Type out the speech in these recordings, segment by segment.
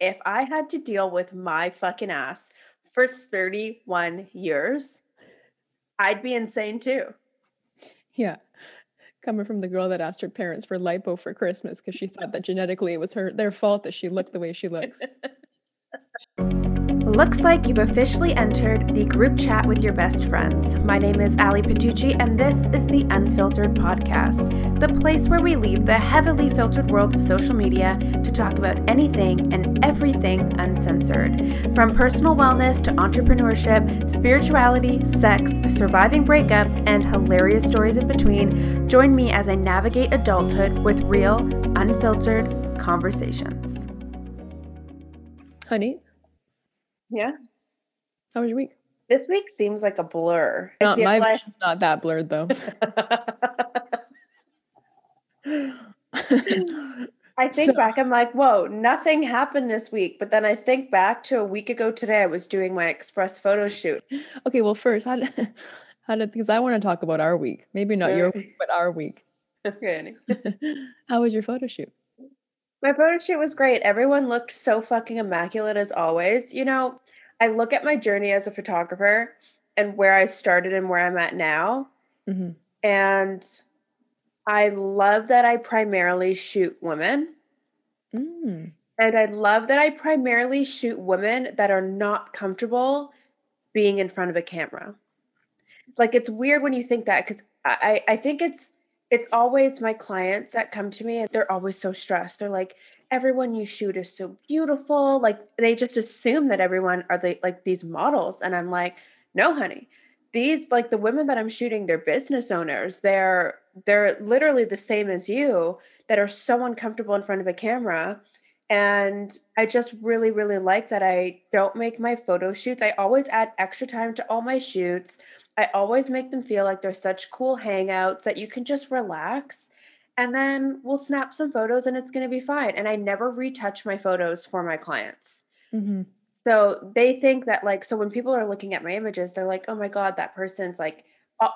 if I had to deal with my fucking ass for 31 years, I'd be insane too. Yeah. Coming from the girl that asked her parents for lipo for Christmas because she thought that genetically it was her their fault that she looked the way she looks. Looks like you've officially entered the group chat with your best friends. My name is Ali Patucci, and this is the Unfiltered Podcast, the place where we leave the heavily filtered world of social media to talk about anything and everything uncensored. From personal wellness to entrepreneurship, spirituality, sex, surviving breakups, and hilarious stories in between, join me as I navigate adulthood with real, unfiltered conversations. Honey, Yeah. how was your week? This week seems like a blur. Not my like- vision's not that blurred though. I think So- back, I'm like, whoa, nothing happened this week. But then I think back to a week ago today, I was doing my express photo shoot. okay, well first, how did how did because I want to talk about our week. Maybe not your week, but our week. Okay. how was your photo shoot? My photo shoot was great. Everyone looked so fucking immaculate as always. You know, I look at my journey as a photographer and where I started and where I'm at now. hmm And I love that I primarily shoot women. Mm. And I love that I primarily shoot women that are not comfortable being in front of a camera. Like it's weird when you think that because I, I think it's it's always my clients that come to me and they're always so stressed. They're like, everyone you shoot is so beautiful. Like they just assume that everyone are they like these models. And I'm like, no, honey. These like the women that I'm shooting, they're business owners. They're they're literally the same as you that are so uncomfortable in front of a camera. And I just really, really like that I don't make my photo shoots. I always add extra time to all my shoots. I always make them feel like they're such cool hangouts that you can just relax and then we'll snap some photos and it's going to be fine. And I never retouch my photos for my clients. hmm So they think that like so when people are looking at my images, they're like, "Oh my god, that person's like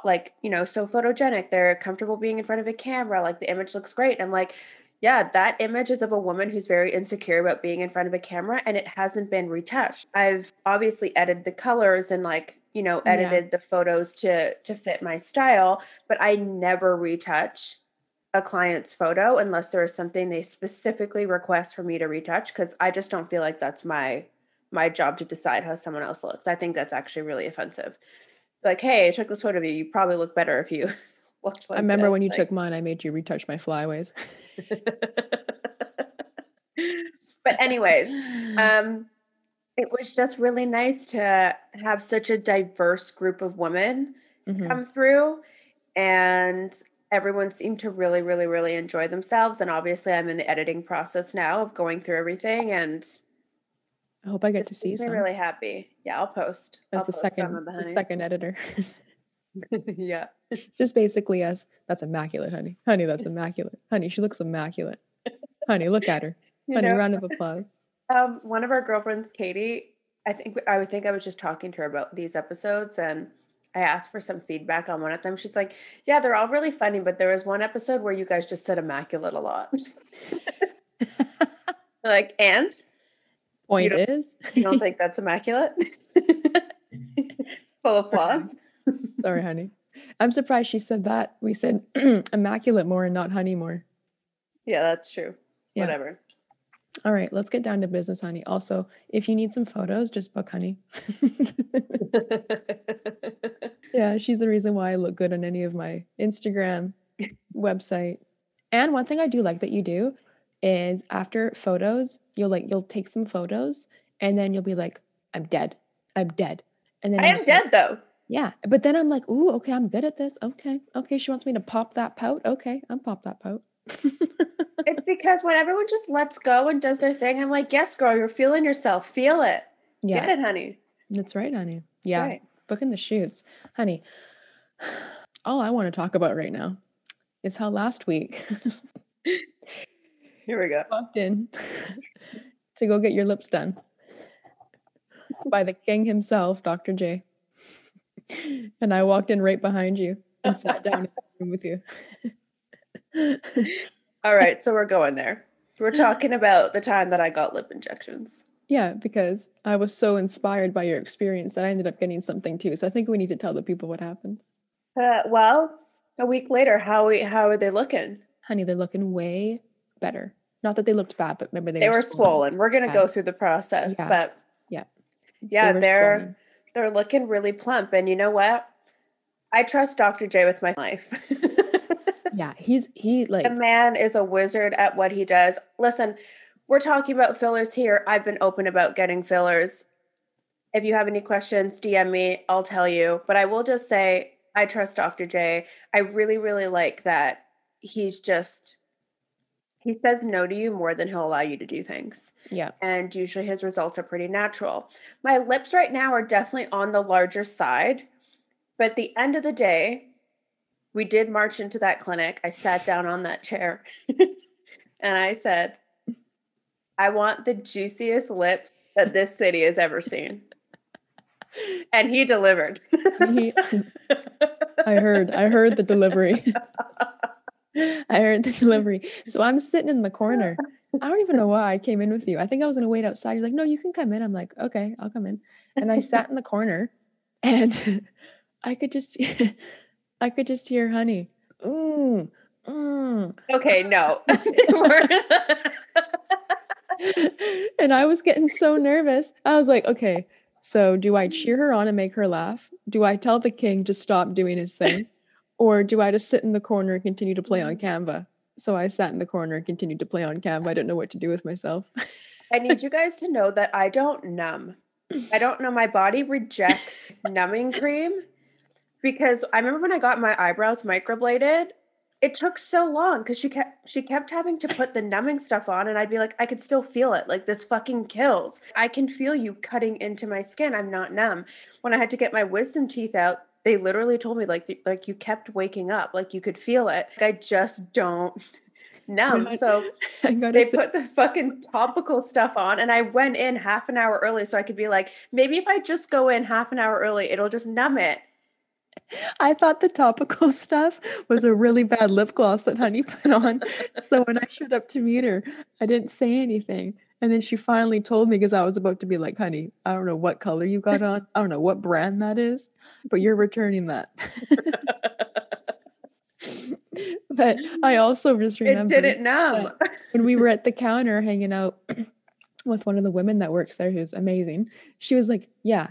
like, you know, so photogenic. They're comfortable being in front of a camera. Like the image looks great." I'm like, "Yeah, that image is of a woman who's very insecure about being in front of a camera and it hasn't been retouched. I've obviously edited the colors and like, you know, Yeah. edited the photos to to fit my style, but I never retouch a client's photo unless there is something they specifically request for me to retouch because I just don't feel like that's my my job to decide how someone else looks. I think that's actually really offensive. Like, hey, I took this photo of you. You probably look better if you looked like I remember when you like- took mine, I made you retouch my flyaways. but anyways, um, it was just really nice to have such a diverse group of women Mhm. come through and everyone seemed to really really really enjoy themselves and obviously i'm in the editing process now of going through everything and I hope I get to see I'm some really happy yeah i'll post as I'll the post second the the second editor. yeah Just basically as that's immaculate, honey. Honey, that's immaculate. Honey, she looks immaculate. honey, look at her. you Honey, know, round of applause. Um, one of our girlfriends katie i think i would think i was just talking to her about these episodes and i asked for some feedback on one of them she's like yeah they're all really funny but there was one episode where you guys just said immaculate a lot like and Point don't- is, You don't think that's immaculate? Full of flaws. sorry, honey. I'm surprised she said that. We said immaculate more and not honey more. Yeah, that's true. Yeah. Whatever. All right, let's get down to business, honey. Also, if you need some photos, just book honey. yeah, she's the reason why I look good on any of my Instagram website. And one thing I do like that you do is after photos, you'll like you'll take some photos and then you'll be like, I'm dead. I'm dead. And then I I'm am like, dead though. yeah. But then I'm like, ooh, okay, I'm good at this. Okay. Okay. She wants me to pop that pout. Okay, I'm pop that pout. It's because when everyone just lets go and does their thing, I'm like, yes, girl, you're feeling yourself. Feel it. yeah. Get it, honey. That's right, honey. Yeah. Right. Booking the shoots. Honey, all I want to talk about right now is how last week Here we go. walked in to go get your lips done by the king himself, Dr. J. And I walked in right behind you and sat down in the room with you. All right, so we're going there. We're talking about the time that I got lip injections. Yeah, because I was so inspired by your experience that I ended up getting something too. So I think we need to tell the people what happened. Uh, well, a week later, how we how are they looking? Honey, they're looking way better. Not that they looked bad, but remember they, They were swollen. We're gonna Yeah. go through the process, Yeah. but Yeah. yeah, were they're swollen. they're looking really plump. And you know what? I trust Dr. J with my life. Yeah, he's he like the man is a wizard at what he does. Listen, we're talking about fillers here. I've been open about getting fillers. If you have any questions, DM me. I'll tell you. But I will just say I trust Dr. J. I really, really like that he's just he says no to you more than he'll allow you to do things. yeah. And usually his results are pretty natural. My lips right now are definitely on the larger side. But at the end of the day, we did march into that clinic. I sat down on that chair and I said, I want the juiciest lips that this city has ever seen. And he delivered. He, I heard I heard the delivery. I heard the delivery. So I'm sitting in the corner. I don't even know why I came in with you. I think I was gonna wait outside. You're like, no, you can come in. I'm like, okay, I'll come in. And I sat in the corner and I could just I could just hear honey. Mm, mm. okay, no. and I was getting so nervous. I was like, okay, so do I cheer her on and make her laugh? Do I tell the king to stop doing his thing? or do I just sit in the corner and continue to play on Canva? So I sat in the corner and continued to play on Canva. I didn't know what to do with myself. I need you guys to know that I don't numb. I don't know. My body rejects numbing cream because I remember when I got my eyebrows microbladed, it took so long because she kept she kept having to put the numbing stuff on, and I'd be like, I could still feel it. Like this fucking kills. I can feel you cutting into my skin. I'm not numb. When I had to get my wisdom teeth out, they literally told me like like you kept waking up, like you could feel it. I just don't numb. So they say, put the fucking topical stuff on and i went in half an hour early so i could be like maybe if i just go in half an hour early it'll just numb it I thought the topical stuff was a really bad lip gloss that Honey put on. so when I showed up to meet her, I didn't say anything. And then she finally told me because I was about to be like, honey, I don't know what color you got on. I don't know what brand that is, but you're returning that. but I also just remember it didn't numb when we were at the counter hanging out with one of the women that works there who's amazing. She was like, Yeah.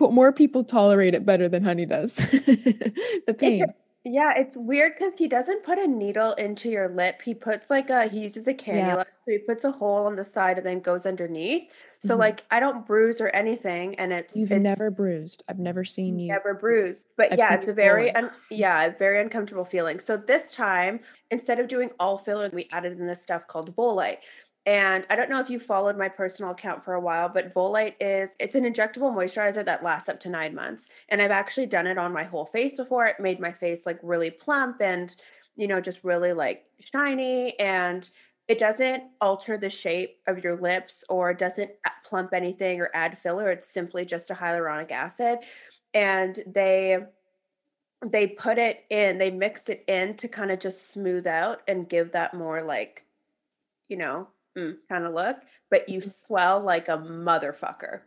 But more people tolerate it better than honey does. the pain. yeah it's weird because he doesn't put a needle into your lip he puts like a he uses a cannula so he puts a hole on the side and then goes underneath so Mhm. like i don't bruise or anything and it's You've it's never bruised. I've never seen you. never bruised but I've yeah it's a very un- yeah very uncomfortable feeling so this time instead of doing all filler we added in this stuff called volite and i don't know if you followed my personal account for a while but volite is it's an injectable moisturizer that lasts up to nine months. And i've actually done it on my whole face before. It made my face like really plump and you know just really like shiny. And it doesn't alter the shape of your lips or doesn't plump anything or add filler. It's simply just a hyaluronic acid. And they they put it in they mix it in to kind of just smooth out and give that more like you know mm, kind of look but you swell like a motherfucker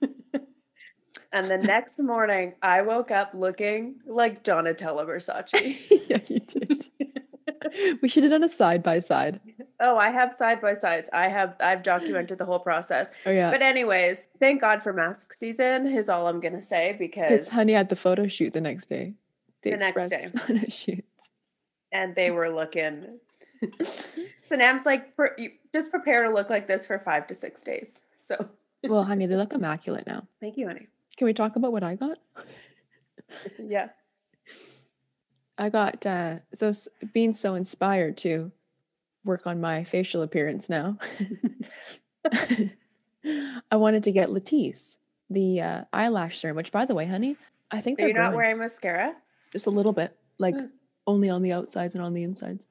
and the next morning i woke up looking like donatella versace yeah, you did. we should have done a side by side. oh i have side by sides i have i've documented the whole process Oh yeah. but anyways thank god for mask season is all i'm gonna say Because because honey had the photo shoot the next day. The next day. photo shoot. and they were looking. so Nam's like, "Pre- you just prepare to look like this for five to six days. So Well, honey, they look immaculate now. thank you, honey. Can we talk about what I got? Yeah. I got uh so being so inspired to work on my facial appearance now. I wanted to get Latisse, the uh, eyelash serum, which by the way, honey, I think Are they're you not wearing mascara? just a little bit, like Mm. only on the outsides and on the insides.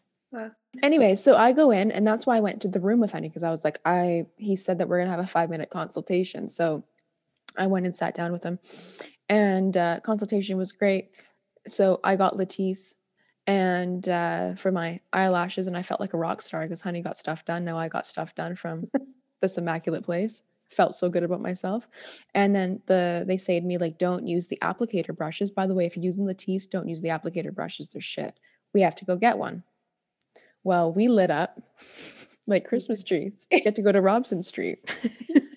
Anyway, so I go in and that's why I went to the room with honey because I was like, I he said that we're gonna have a five minute consultation. So I went and sat down with him and uh, consultation was great. So I got Latisse and uh, for my eyelashes, and I felt like a rock star because Honey got stuff done. Now I got stuff done from this immaculate place. Felt so good about myself. And then the they say to me like, don't use the applicator brushes. By the way, if you're using Latisse, don't use the applicator brushes. They're shit. We have to go get one. Well, we lit up like Christmas trees. Get to go to Robson Street.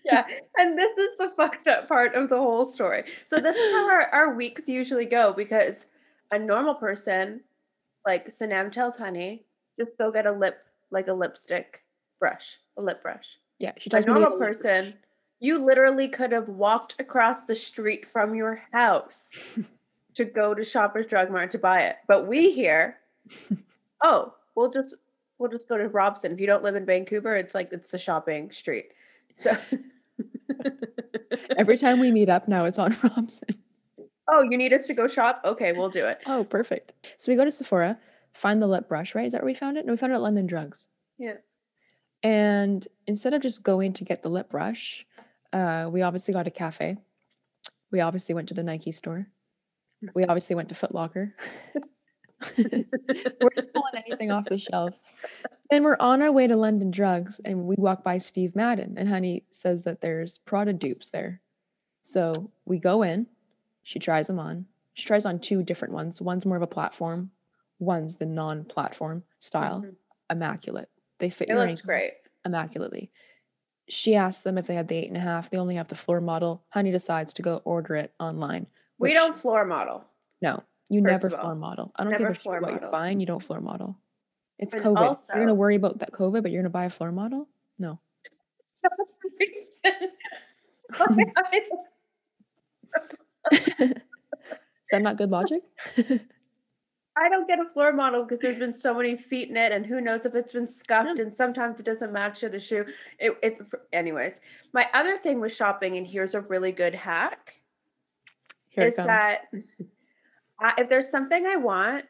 yeah. And this is the fucked up part of the whole story. So this is how our, our weeks usually go because a normal person, like Sanam tells Honey, just go get a lip, like a lipstick brush, a lip brush. Yeah, she A tells me to normal a person, you literally could have walked across the street from your house to go to Shoppers Drug Mart to buy it. But we here, oh, we'll just we'll just go to Robson. If you don't live in Vancouver, it's like it's the shopping street. So Every time we meet up now, it's on Robson. oh, you need us to go shop? Okay, we'll do it. Oh, perfect. So we go to Sephora, find the lip brush, right? Is that where we found it? No, we found it at London Drugs. Yeah. And instead of just going to get the lip brush, uh, we obviously got a cafe. We obviously went to the Nike store. We obviously went to Foot Locker. we're just pulling anything off the shelf. Then we're on our way to London Drugs and we walk by Steve Madden and Honey says that there's Prada dupes there. So we go in, she tries them on. She tries on two different ones. One's more of a platform, one's the non-platform style. Mhm. Immaculate. They fit It looks great. immaculately. She asked them if they had the eight and a half. They only have the floor model. Honey decides to go order it online. We don't floor model. No, you never all, floor model. I don't give a shit floor what model. you're buying. You don't floor model. It's And COVID. you're gonna worry about that COVID, but you're gonna buy a floor model? No. That's the reason why I- Is that not good logic? I don't get a floor model because there's been so many feet in it, and who knows if it's been scuffed, and sometimes it doesn't match to the shoe. It, it's, anyways. My other thing with shopping, and here's a really good hack, Here is it comes. that I, if there's something I want,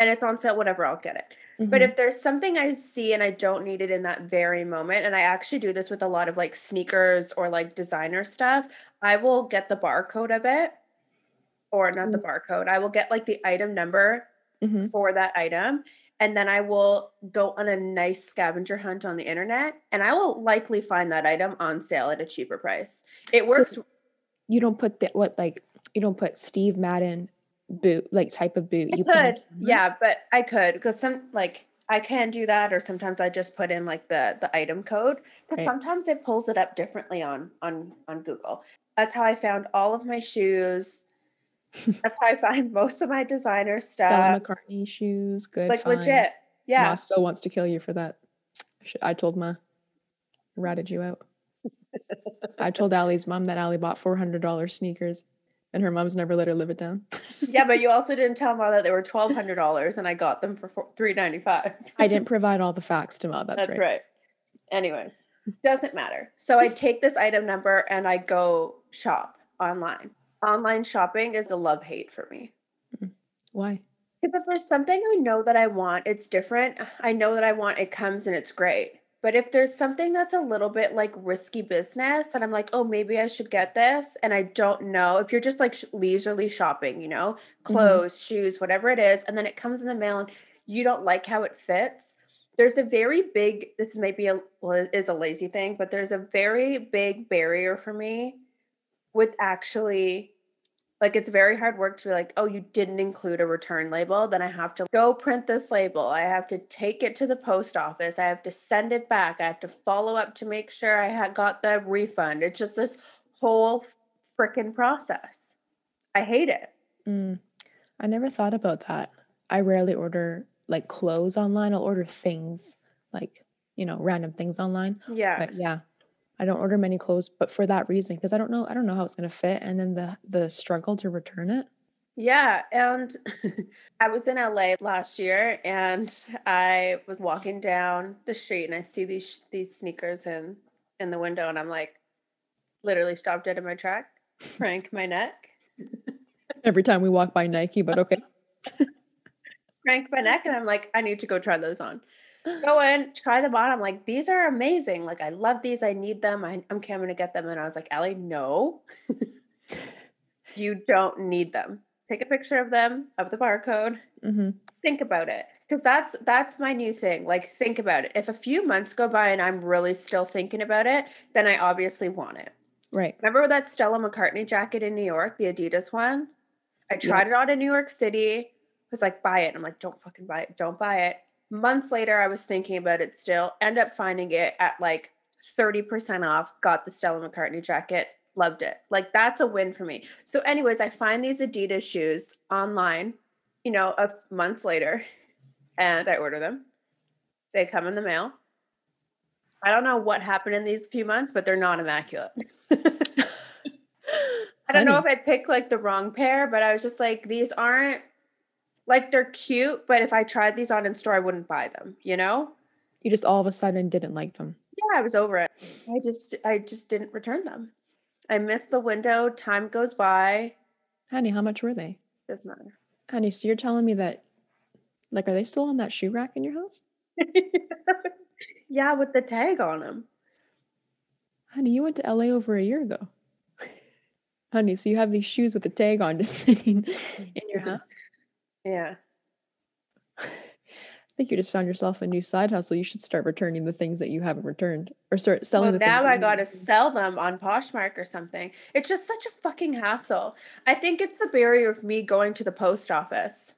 and it's on sale, whatever, I'll get it. But Mhm. if there's something I see and I don't need it in that very moment, and I actually do this with a lot of like sneakers or like designer stuff, I will get the barcode of it, or not the barcode. I will get like the item number Mhm. for that item, and then I will go on a nice scavenger hunt on the internet, and I will likely find that item on sale at a cheaper price. It So- works. you don't put the what like you don't put Steve Madden boot like type of boot. I you could, yeah, but I could because some like I can do that, or sometimes I just put in like the the item code because Right. sometimes it pulls it up differently on on on Google. That's how I found all of my shoes. That's how I find most of my designer stuff. Stella. McCartney shoes. Good. Like find. legit, yeah. Ma still wants to kill you for that. I should- I told Ma, ratted you out. I told Allie's mom that Allie bought four hundred dollars sneakers, and her mom's never let her live it down. yeah, but you also didn't tell me that they were twelve hundred dollars, and I got them for three ninety five. I didn't provide all the facts to Ma. That's, That's right. right. Anyways, doesn't matter. So I take this item number and I go shop online. Online shopping is a love hate for me. Mm-hmm. Why? Because if there's something I know that I want, it's different. I know that I want, it comes and it's great. But if there's something that's a little bit like risky business that I'm like, oh, maybe I should get this, and I don't know, if you're just like leisurely shopping, you know, mm-hmm. clothes, shoes, whatever it is, and then it comes in the mail and you don't like how it fits, there's a very big, this may be a, well, is a lazy thing, but there's a very big barrier for me with actually like it's very hard work to be like, oh, you didn't include a return label. Then I have to go print this label. I have to take it to the post office. I have to send it back. I have to follow up to make sure I had got the refund. It's just this whole freaking process. I hate it. Mm, I never thought about that. I rarely order like clothes online. I'll order things like you know random things online. Yeah. But yeah, I don't order many clothes, but for that reason, because I don't know, I don't know how it's gonna fit, and then the the struggle to return it. Yeah, and I was in LA last year and I was walking down the street and I see these these sneakers in in the window and I'm like literally stopped dead in my track, crank my neck, Every time we walk by Nike, but okay. crank my neck and I'm like I need to go try those on. Go in, try them on. I'm like these are amazing. Like I love these. I need them. I, I'm coming to get them and I was like, Ellie, no. you don't need them. take a picture of them of the barcode. hmm Think about it. Because that's that's my new thing. Like think about it. If a few months go by and I'm really still thinking about it, then I obviously want it. Right. Remember that Stella McCartney jacket in New York, the Adidas one? I Yeah. tried it on in New York City. Was like, buy it. I'm like, don't fucking buy it. Don't buy it. Months later, I was thinking about it still. End up finding it at like 30% off. Got the Stella McCartney jacket. Loved it. Like that's a win for me. So, anyways, I find these Adidas shoes online, you know, a months later, and I order them. They come in the mail. I don't know what happened in these few months, but they're not immaculate. I don't know if I picked like the wrong pair, but I was just like, these aren't like they're cute, but if I tried these on in store, I wouldn't buy them, you know? You just all of a sudden didn't like them. Yeah, I was over it. I just I just didn't return them. I missed the window, time goes by. Honey, how much were they? Doesn't matter. Honey, so you're telling me that, like, are they still on that shoe rack in your house? yeah, with the tag on them. Honey, you went to LA over a year ago. Honey, so you have these shoes with the tag on just sitting in your house? Yeah. I think you just found yourself a new side hustle. You should start returning the things that you haven't returned or start selling Well, the things now I got to sell them on Poshmark or something. It's just such a fucking hassle. I think it's the barrier of me going to the post office.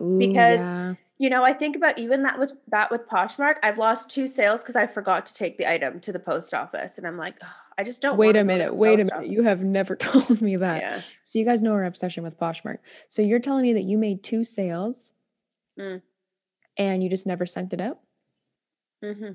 Ooh, because yeah. You know, I think about even that with that with Poshmark. I've lost two sales because I forgot to take the item to the post office, and I'm like, "Ugh, I just don't. wait a minute, wait a minute. office." You have never told me that. Yeah. So you guys know our obsession with Poshmark. So you're telling me that you made two sales Mm. and you just never sent it out? hmm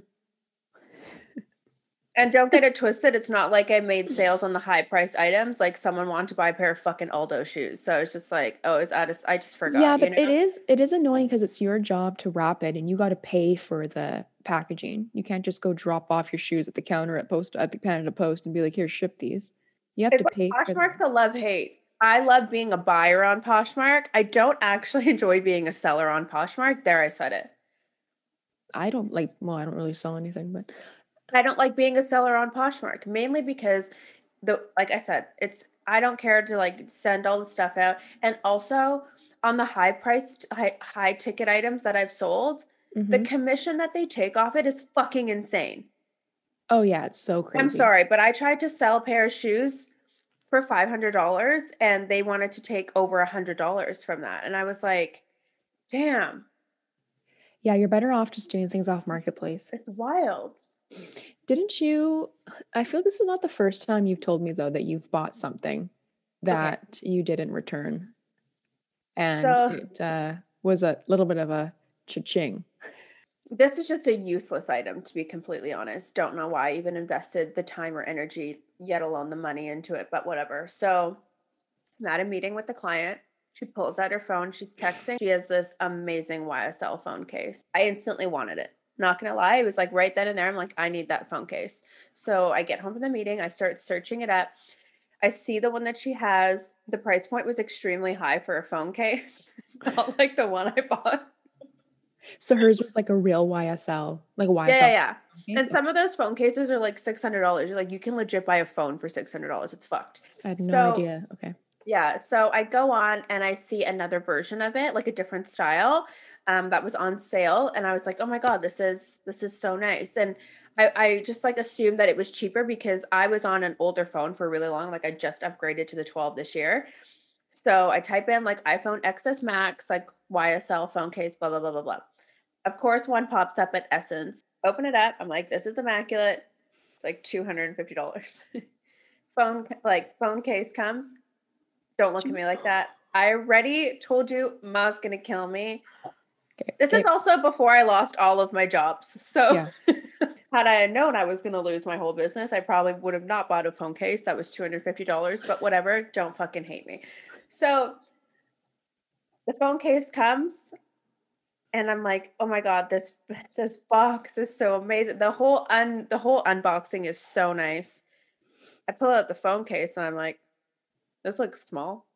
And don't get it twisted. It's not like I made mm. sales on the high price items. Like someone wanted to buy a pair of fucking Aldo shoes, so it's just like, oh, is that? A, I just forgot. yeah, you but know? it is it is annoying because it's your job to wrap it and you got to pay for the packaging. You can't just go drop off your shoes at the counter at post at the Canada Post and be like, here, ship these. You have It's to pay for Poshmark's a love hate. I love being a buyer on Poshmark. I don't actually enjoy being a seller on Poshmark. There, I said it. I don't like well, I don't really sell anything, but I don't like being a seller on Poshmark mainly because the like I said, it's I don't care to like send all the stuff out and also on the high priced high, high ticket items that I've sold, the Mhm. commission that they take off it is fucking insane. oh yeah, it's so crazy. I'm sorry, but I tried to sell a pair of shoes for $500 and they wanted to take over a $100 from that and I was like, "Damn, Yeah, you're better off just doing things off marketplace. it's wild." Didn't you? I feel this is not the first time you've told me though that you've bought something that you didn't return, and So- it uh, was a little bit of a cha-ching. This is just a useless item, to be completely honest. Don't know why I even invested the time or energy, yet alone the money into it, but whatever. So I'm at a meeting with the client. She pulls out her phone. She's texting. She has this amazing YSL phone case. I instantly wanted it. Not gonna lie, it was like right then and there. I'm like, I need that phone case. So I get home from the meeting. I start searching it up. I see the one that she has. The price point was extremely high for a phone case, not like the one I bought. So hers was like a real YSL, like YSL. Yeah, yeah, yeah. And some of those phone cases are like six hundred dollars. Like you can legit buy a phone for six hundred dollars. It's fucked. I had no so- idea. Okay. Yeah. So I go on and I see another version of it, like a different style, um, that was on sale, and I was like, oh my god, this is this is so nice. And I, I just like assumed that it was cheaper because I was on an older phone for really long. Like I just upgraded to the 12 this year. So I type in like iPhone XS Max, like YSL phone case, blah, blah, blah, blah, blah. Of course, one pops up at SSENSE. Open it up. I'm like, this is immaculate. It's like $250. phone like phone case comes. Don't look at me like that. I already told you Ma's gonna kill me. Okay. This okay. is also before I lost all of my jobs. So Yeah. had I known I was gonna lose my whole business, I probably would have not bought a phone case that was $250, but whatever, don't fucking hate me. So the phone case comes and I'm like, oh my god, this this box is so amazing. The whole un the whole unboxing is so nice. I pull out the phone case and I'm like, this looks small.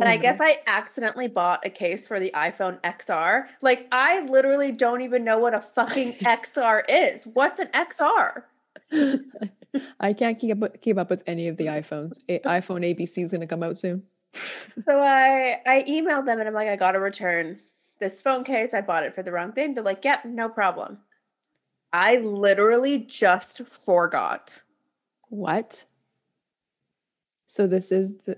And Oh, I guess I accidentally bought a case for the iPhone XR. Like I literally don't even know what a fucking XR is. What's an XR? I can't keep up keep up with any of the iPhones. A- iPhone ABC is going to come out soon. so I I emailed them and I'm like, I got to return this phone case. I bought it for the wrong thing. They're like, Yep, no problem. I literally just forgot. What? So this is the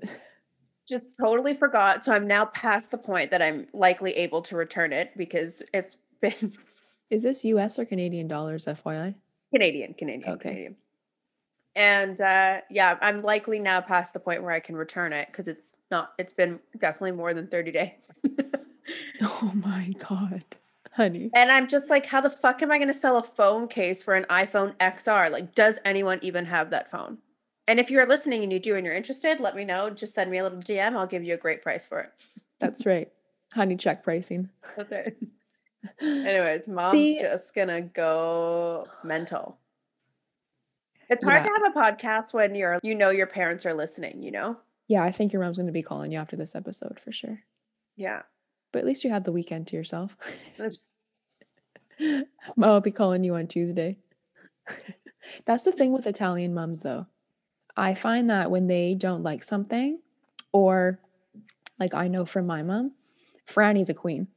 just totally forgot. So I'm now past the point that I'm likely able to return it because it's been Is this US or Canadian dollars, FYI? Canadian, Canadian, Okay. Canadian. And uh yeah, I'm likely now past the point where I can return it because it's not it's been definitely more than 30 days. Oh my god. Honey. and I'm just like, how the fuck am I gonna sell a phone case for an iPhone XR? Like, does anyone even have that phone? And if you're listening and you do and you're interested, let me know. Just send me a little DM. I'll give you a great price for it. That's right. Honey check pricing. Okay. Anyways, mom's See- just gonna go mental. It's hard to have a podcast when you're you know your parents are listening, you know? Yeah, I think your mom's going to be calling you after this episode for sure. Yeah. But at least you had the weekend to yourself. Mom will be calling you on Tuesday. That's the thing with Italian moms, though. I find that when they don't like something, or like I know from my mom, Franny's a queen.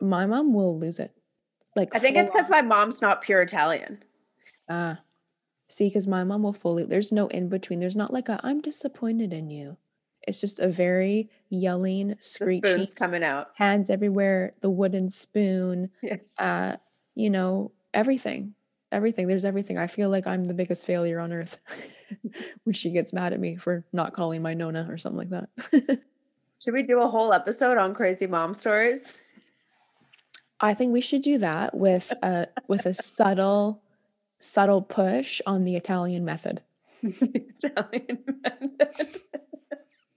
My mom will lose it. Like I think it's because my mom's not pure Italian. Ah, see, because my mom will fully, there's no in between. There's not like a, I'm disappointed in you. It's just a very yelling, screeching, spoon's coming out. hands everywhere, the wooden spoon, Yes. uh, you know, everything. Everything. There's everything. I feel like I'm the biggest failure on earth when she gets mad at me for not calling my Nona or something like that. Should we do a whole episode on crazy mom stories? I think we should do that with a with a subtle, subtle push on the Italian method. Italian method.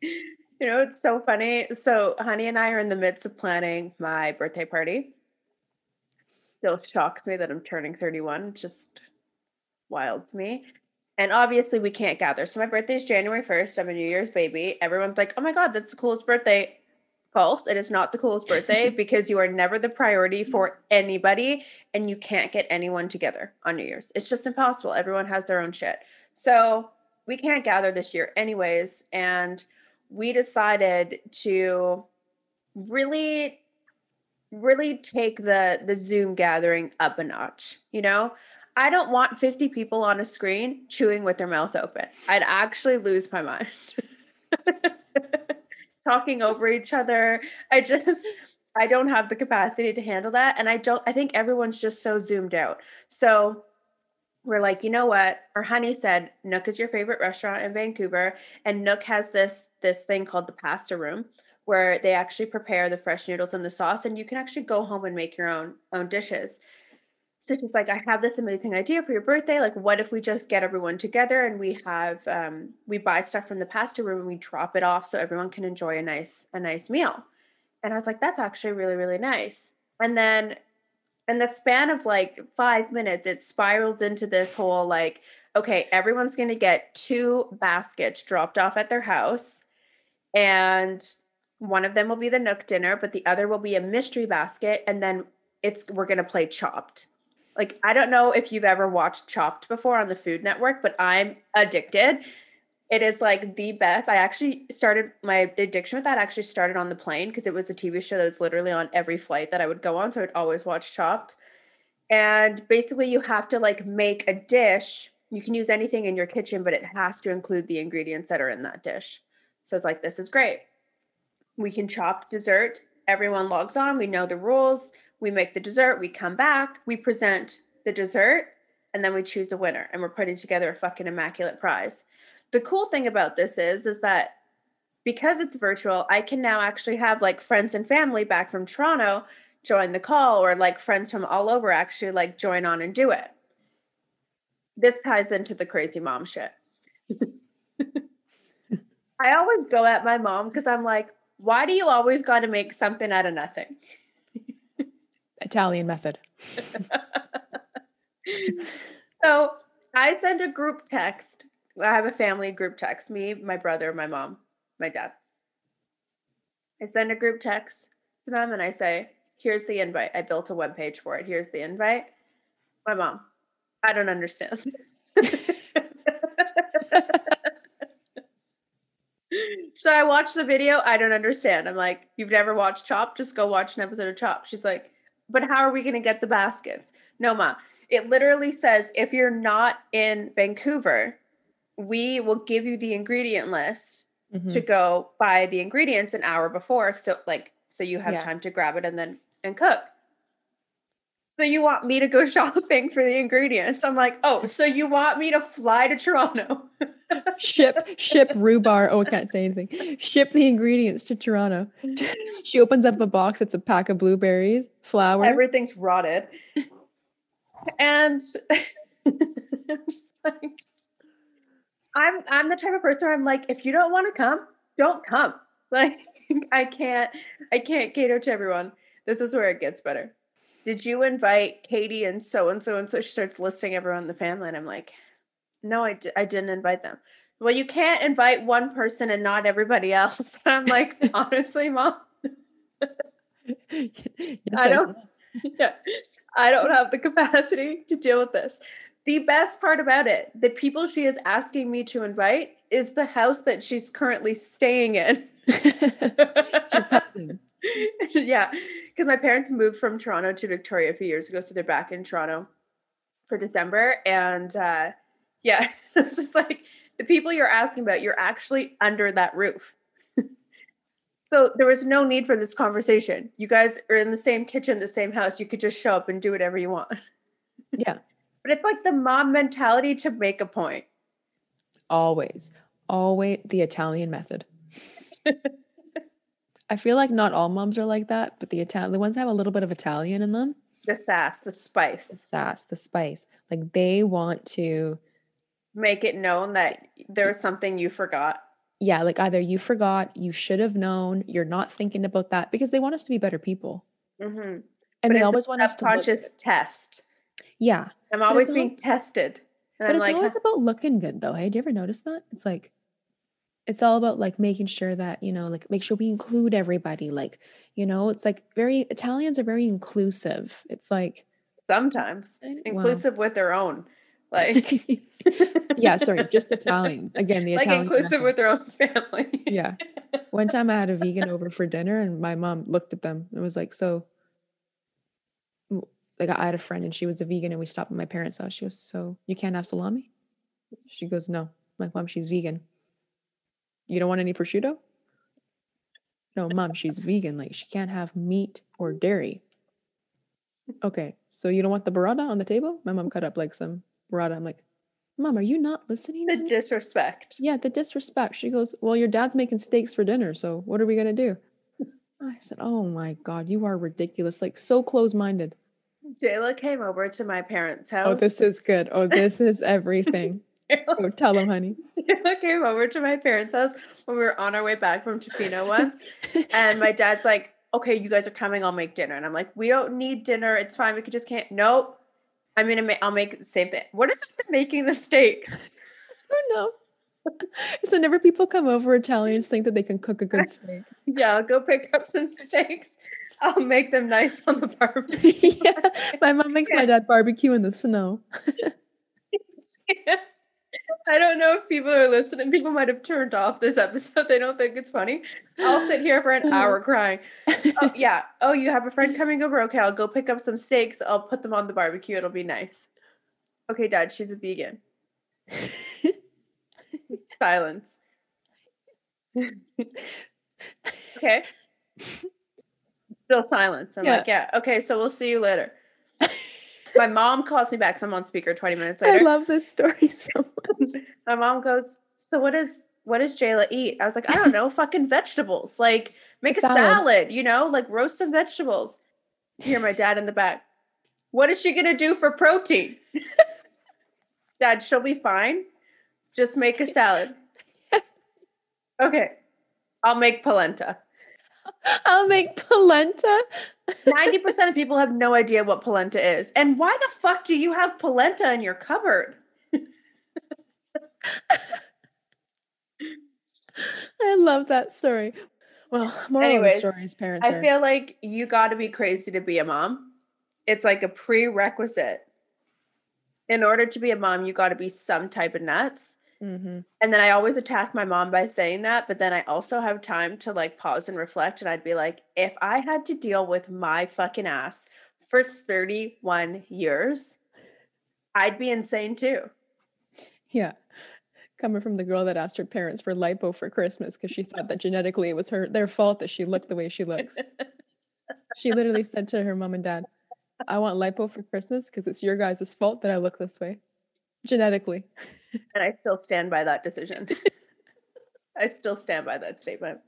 you know, it's so funny. So, Honey and I are in the midst of planning my birthday party. Still shocks me that I'm turning 31. Just wild to me. And obviously, we can't gather. So, my birthday is January 1st. I'm a New Year's baby. Everyone's like, oh my God, that's the coolest birthday. False. It is not the coolest birthday because you are never the priority for anybody and you can't get anyone together on New Year's. It's just impossible. Everyone has their own shit. So we can't gather this year, anyways. And we decided to really, really take the the Zoom gathering up a notch. You know, I don't want 50 people on a screen chewing with their mouth open. I'd actually lose my mind. Talking over each other. I just I don't have the capacity to handle that. And I don't I think everyone's just so zoomed out. So we're like, you know what? Our honey said Nook is your favorite restaurant in Vancouver, and Nook has this this thing called the pasta room, where they actually prepare the fresh noodles and the sauce, and you can actually go home and make your own own dishes. So she's like, I have this amazing idea for your birthday. Like, what if we just get everyone together and we have um, we buy stuff from the pasta room and we drop it off so everyone can enjoy a nice a nice meal. And I was like, that's actually really really nice. And then in the span of like five minutes, it spirals into this whole like, okay, everyone's going to get two baskets dropped off at their house. And one of them will be the Nook dinner, but the other will be a mystery basket. And then it's, we're going to play Chopped. Like, I don't know if you've ever watched Chopped before on the Food Network, but I'm addicted. It is like the best. I actually started my addiction with that actually started on the plane because it was a TV show that was literally on every flight that I would go on. So I'd always watch Chopped. And basically, you have to like make a dish. You can use anything in your kitchen, but it has to include the ingredients that are in that dish. So it's like, this is great. We can chop dessert. Everyone logs on. We know the rules. We make the dessert. We come back. We present the dessert. And then we choose a winner. And we're putting together a fucking immaculate prize the cool thing about this is is that because it's virtual i can now actually have like friends and family back from toronto join the call or like friends from all over actually like join on and do it this ties into the crazy mom shit i always go at my mom because i'm like why do you always got to make something out of nothing Italian method. so i send a group text I have a family group text me, my brother, my mom, my dad. I send a group text to them and I say, Here's the invite. I built a web page for it. Here's the invite. My mom, I don't understand. so I watched the video. I don't understand. I'm like, you've never watched Chop? Just go watch an episode of Chop. She's like, but how are we going to get the baskets? No, ma. It literally says if you're not in Vancouver, we will give you the ingredient list Mhm. to go buy the ingredients an hour before. So, like, so you have Yeah. time to grab it and then and cook. So you want me to go shopping for the ingredients? I'm like, oh, so you want me to fly to Toronto? ship ship rhubarb. Oh, I can't say anything. Ship the ingredients to Toronto. she opens up a box. It's a pack of blueberries, flour. Everything's rotted. And I'm I'm the type of person where I'm like, if you don't want to come, don't come. Like I can't I can't cater to everyone. This is where it gets better. Did you invite Katie and so and so and so? She starts listing everyone in the family, and I'm like, no, I, di- I didn't invite them. Well, you can't invite one person and not everybody else. I'm like, honestly, mom, Yes, I don't yeah, I don't have the capacity to deal with this. The best part about it, the people she is asking me to invite is the house that she's currently staying in. Yeah, because my parents moved from Toronto to Victoria a few years ago, so they're back in Toronto for December. And uh, yeah, it's just like the people you're asking about, you're actually under that roof. so there was no need for this conversation. You guys are in the same kitchen, the same house. You could just show up and do whatever you want. Yeah, But it's like the mom mentality to make a point. always, always the Italian method. I feel like not all moms are like that, but the Italian, the ones that have a little bit of Italian in them, The sass, the spice. the sass, the spice, like they want to, Make it known that there was something you forgot. yeah, like either you forgot, you should have known, you're not thinking about that because they want us to be better people, Mm-hmm. and But they always want us to good. test. Yeah, I'm always being all- tested. And but I'm it's like, always about looking good, though. Hey, do you ever notice that? It's like, it's all about like making sure that you know, like make sure we include everybody. Like, you know, it's like very Italians are very inclusive. It's like sometimes inclusive with their own. Like, yeah, sorry, just Italians. Again, the like Italian inclusive with their own family. yeah. One time I had a vegan over for dinner and my mom looked at them and was like, so like I had a friend and she was a vegan and we stopped at my parents' house. She goes, So you can't have salami? She goes, No. I'm like, Mom, she's vegan. You don't want any prosciutto? No, mom, she's vegan. Like she can't have meat or dairy. Okay. So you don't want the burrata on the table? My mom cut up like some burrata. I'm like, Mom, are you not listening The to disrespect. Yeah, the disrespect. She goes, Well, your dad's making steaks for dinner, so what are we gonna do? I said, Oh my god, you are ridiculous. Like so close-minded. Jayla came over to my parents' oh, house. Oh, this is good. Oh, this is everything. oh, tell him, honey. Jayla came over to my parents' house when we were on our way back from Tofino once. and my dad's like, okay, you guys are coming, I'll make dinner. And I'm like, we don't need dinner. It's fine. We could just can't. Nope. I'm gonna make I'll make the same thing. What is with making the steaks? Oh no. so whenever people come over, Italians think that they can cook a good steak. Yeah, I'll go pick up some steaks. I'll make them nice on the barbecue. yeah. My mom makes my dad barbecue in the snow. I don't know if people are listening. People might have turned off this episode. They don't think it's funny. I'll sit here for an hour crying. Oh, yeah. Oh, you have a friend coming over? Okay, I'll go pick up some steaks. I'll put them on the barbecue. It'll be nice. Okay, Dad, she's a vegan. Silence. okay. Still silence. I'm Yeah. like, yeah. Okay, so we'll see you later. My mom calls me back, so I'm on speaker 20 minutes I love this story so much. My mom goes, So what is what does Jayla eat? I was like, I don't know, fucking vegetables. Like make a salad. salad. you know, like roast some vegetables. Hear my dad in the back. What is she gonna do for protein? dad, she'll be fine. Just make a salad. okay. I'll make polenta. I'll make polenta. 90% of people have no idea what polenta is. And why the fuck do you have polenta in your cupboard? I love that story. Well, the Anyways, story parents I are feel like you got to be crazy to be a mom. It's like a prerequisite. in order to be a mom, you got to be some type of nuts. Mm-hmm. And then I always attack my mom by saying that, but then I also have time to like pause and reflect. And I'd be like, if I had to deal with my fucking ass for 31 years, I'd be insane too. Yeah. Coming from the girl that asked her parents for lipo for Christmas because she thought that genetically it was her their fault that she looked the way she looks. She literally said to her mom and dad, I want lipo for Christmas because it's your guys' fault that I look this way. Genetically. And I still stand by that decision. I still stand by that statement.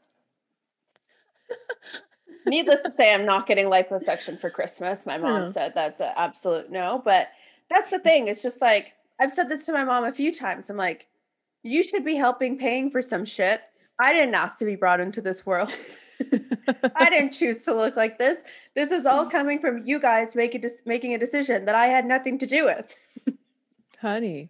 Needless to say, I'm not getting liposuction for Christmas. My mom No. said that's an absolute no. But that's the thing. It's just like, I've said this to my mom a few times. I'm like, you should be helping paying for some shit. I didn't ask to be brought into this world. I didn't choose to look like this. This is all coming from you guys making making a decision that I had nothing to do with. Honey.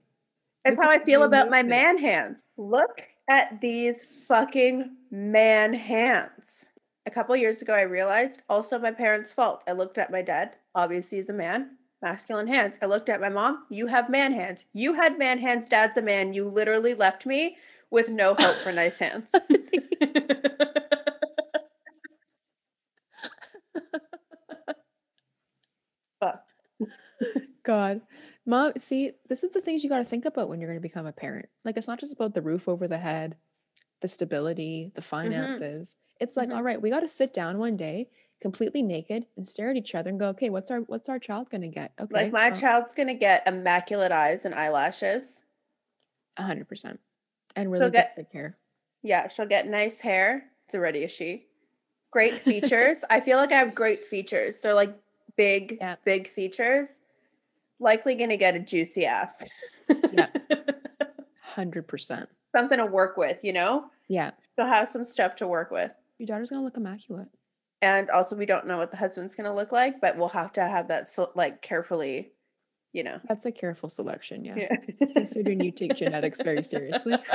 That's how I feel about my man hands. Look at these fucking man hands. A couple years ago, I realized also my parents' fault. I looked at my dad, obviously, he's a man, masculine hands. I looked at my mom, you have man hands. You had man hands, dad's a man. You literally left me with no hope for nice hands. Fuck. God. Mom, see, this is the things you got to think about when you're going to become a parent. Like, it's not just about the roof over the head, the stability, the finances. It's like, Mhm. all right, we got to sit down one day, completely naked, and stare at each other and go, okay, what's our what's our child going to get? Okay, Like my well, child's gonna get immaculate eyes and eyelashes. a hundred percent, and really good get- thick hair. Yeah, she'll get nice hair. It's already a she. Great features. I feel like I have great features. They're like big, Yeah. big features. Likely gonna get a juicy ass. Yeah. Hundred percent. Something to work with, you know? Yeah, She'll have some stuff to work with. your daughter's gonna look immaculate. And also, we don't know what the husband's gonna look like, but we'll have to have that like carefully, you know. That's a careful selection. Yeah, Yeah. considering you take genetics very seriously.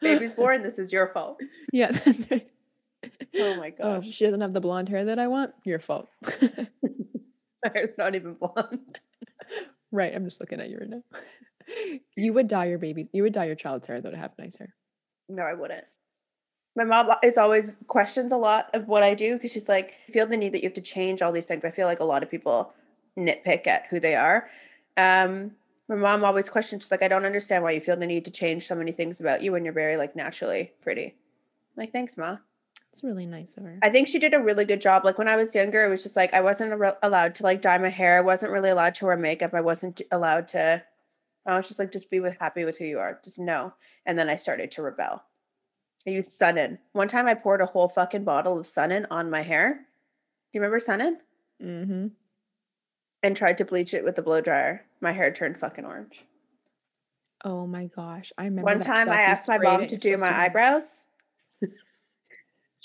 Baby's born. This is your fault. Yeah, that's right. Oh my oh, gosh. Oh, she doesn't have the blonde hair that I want. Your fault. My hair's not even blonde. right. I'm just looking at you right now. You would dye your babies. You would dye your child's hair though to have nice hair. No, I wouldn't. My mom is always questions a lot of what I do because she's like, I feel the need that you have to change all these things. I feel like a lot of people nitpick at who they are. Um, my mom always questions, she's like, I don't understand why you feel the need to change so many things about you when you're very like naturally pretty. I'm like, thanks, ma. It's really nice of her. I think she did a really good job. Like when I was younger, it was just like I wasn't allowed to like dye my hair. I wasn't really allowed to wear makeup. I wasn't allowed to. I was just like, just be with happy with who you are. Just know. And then I started to rebel. I used Sun-In. One time I poured a whole fucking bottle of Sun-In on my hair. Do you remember Sun-In? mm-hmm. And tried to bleach it with the blow dryer. My hair turned fucking orange. Oh my gosh. I remember One time. I asked my mom to do my eyebrows.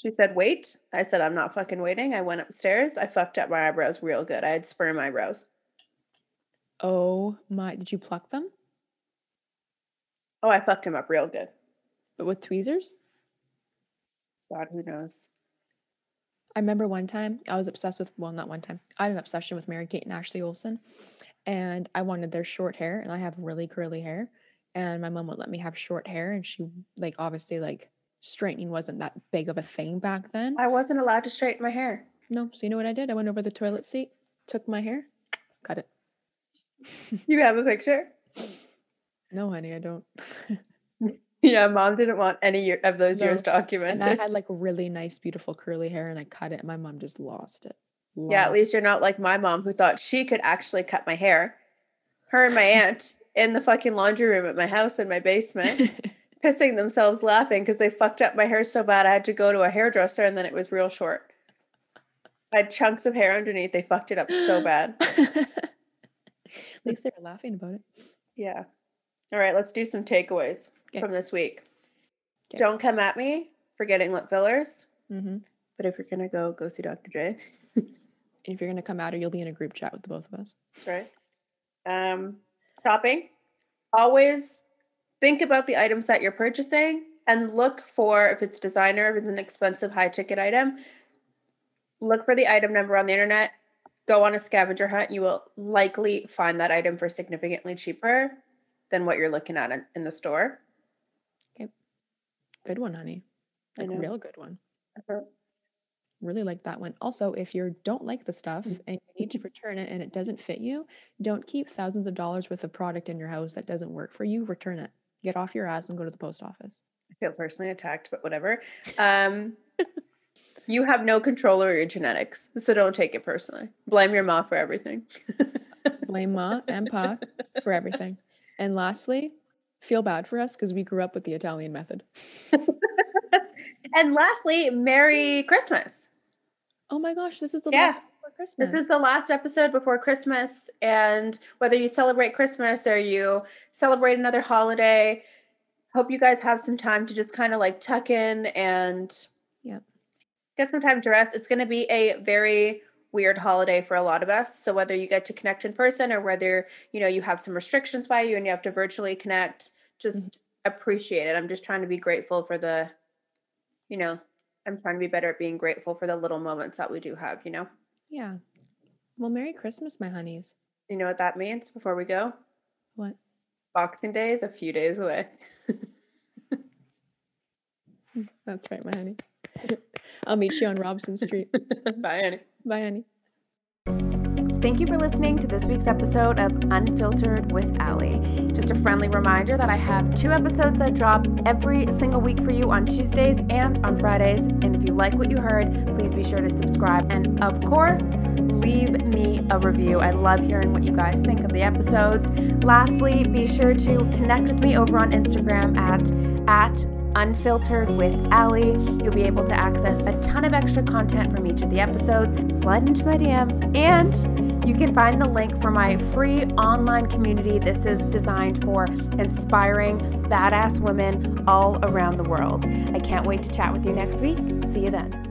She said, wait. I said, I'm not fucking waiting. I went upstairs. I fucked up my eyebrows real good. I had sperm eyebrows. Oh my did you pluck them? Oh, I fucked him up real good. But with tweezers? God, who knows? I remember one time I was obsessed with well, not one time. I had an obsession with Mary Kate and Ashley Olsen. And I wanted their short hair and I have really curly hair. And my mom would let me have short hair and she like obviously like straightening wasn't that big of a thing back then. I wasn't allowed to straighten my hair. No, so you know what I did? I went over the toilet seat, took my hair, cut it. You have a picture? No, honey, I don't. Yeah, mom didn't want any of those No. years and I had like really nice, beautiful curly hair and I cut it and my mom just lost it. Yeah, at least you're not like my mom who thought she could actually cut my hair. Her and my aunt in the fucking laundry room at my house in my basement. Pissing themselves laughing because they fucked up my hair so bad I had to go to a hairdresser and then it was real short. I had chunks of hair underneath. They fucked it up so bad. At least they were laughing about it. Yeah. All right, let's do some takeaways Okay. from this week. 'Kay. Don't come at me for getting lip fillers, hmm but if you're gonna go, go see Dr. J. If you're gonna come out, or you'll be in a group chat with the both of us. That's right. Um, shopping. Always think about the items that you're purchasing and look for if it's designer, if it's an expensive high ticket item. Look for the item number on the internet. go on a scavenger hunt, you will likely find that item for significantly cheaper than what you're looking at in, the store. Okay. Good one, honey. Like a real good one. Uh-huh. Really like that one. Also, if you don't like the stuff Mm. and you need to return it and it doesn't fit you, don't keep thousands of dollars worth of product in your house that doesn't work for you. Return it. Get off your ass and go to the post office. I feel personally attacked, but whatever. Um, you have no control over your genetics, so don't take it personally. Blame your ma for everything. Blame ma and pa for everything. And lastly, feel bad for us because we grew up with the Italian method. and lastly, Merry Christmas. Oh my gosh, this is the Yeah. last Christmas. This is the last episode before Christmas. And whether you celebrate Christmas or you celebrate another holiday, hope you guys have some time to just kind of like tuck in and Yep. get some time to rest. It's going to be a very weird holiday for a lot of us. So whether you get to connect in person or whether, you know, you have some restrictions by you and you have to virtually connect, just mm-hmm. appreciate it. I'm just trying to be grateful for the, you know, I'm trying to be better at being grateful for the little moments that we do have, you know? Yeah. Well, Merry Christmas, my honeys. You know what that means before we go? What? Boxing Day is a few days away. That's right, my honey. I'll meet you on Robson Street. Bye, Annie. Bye, honey. Thank you for listening to this week's episode of Unfiltered with Allie. Just a friendly reminder that I have two episodes that drop every single week for you on Tuesdays and on Fridays. And if you like what you heard, please be sure to subscribe. And of course, leave me a review. I love hearing what you guys think of the episodes. Lastly, be sure to connect with me over on Instagram at at Unfiltered with Allie. You'll be able to access a ton of extra content from each of the episodes. Slide into my DMs, and you can find the link for my free online community. This is designed for inspiring badass women all around the world. I can't wait to chat with you next week. See you then.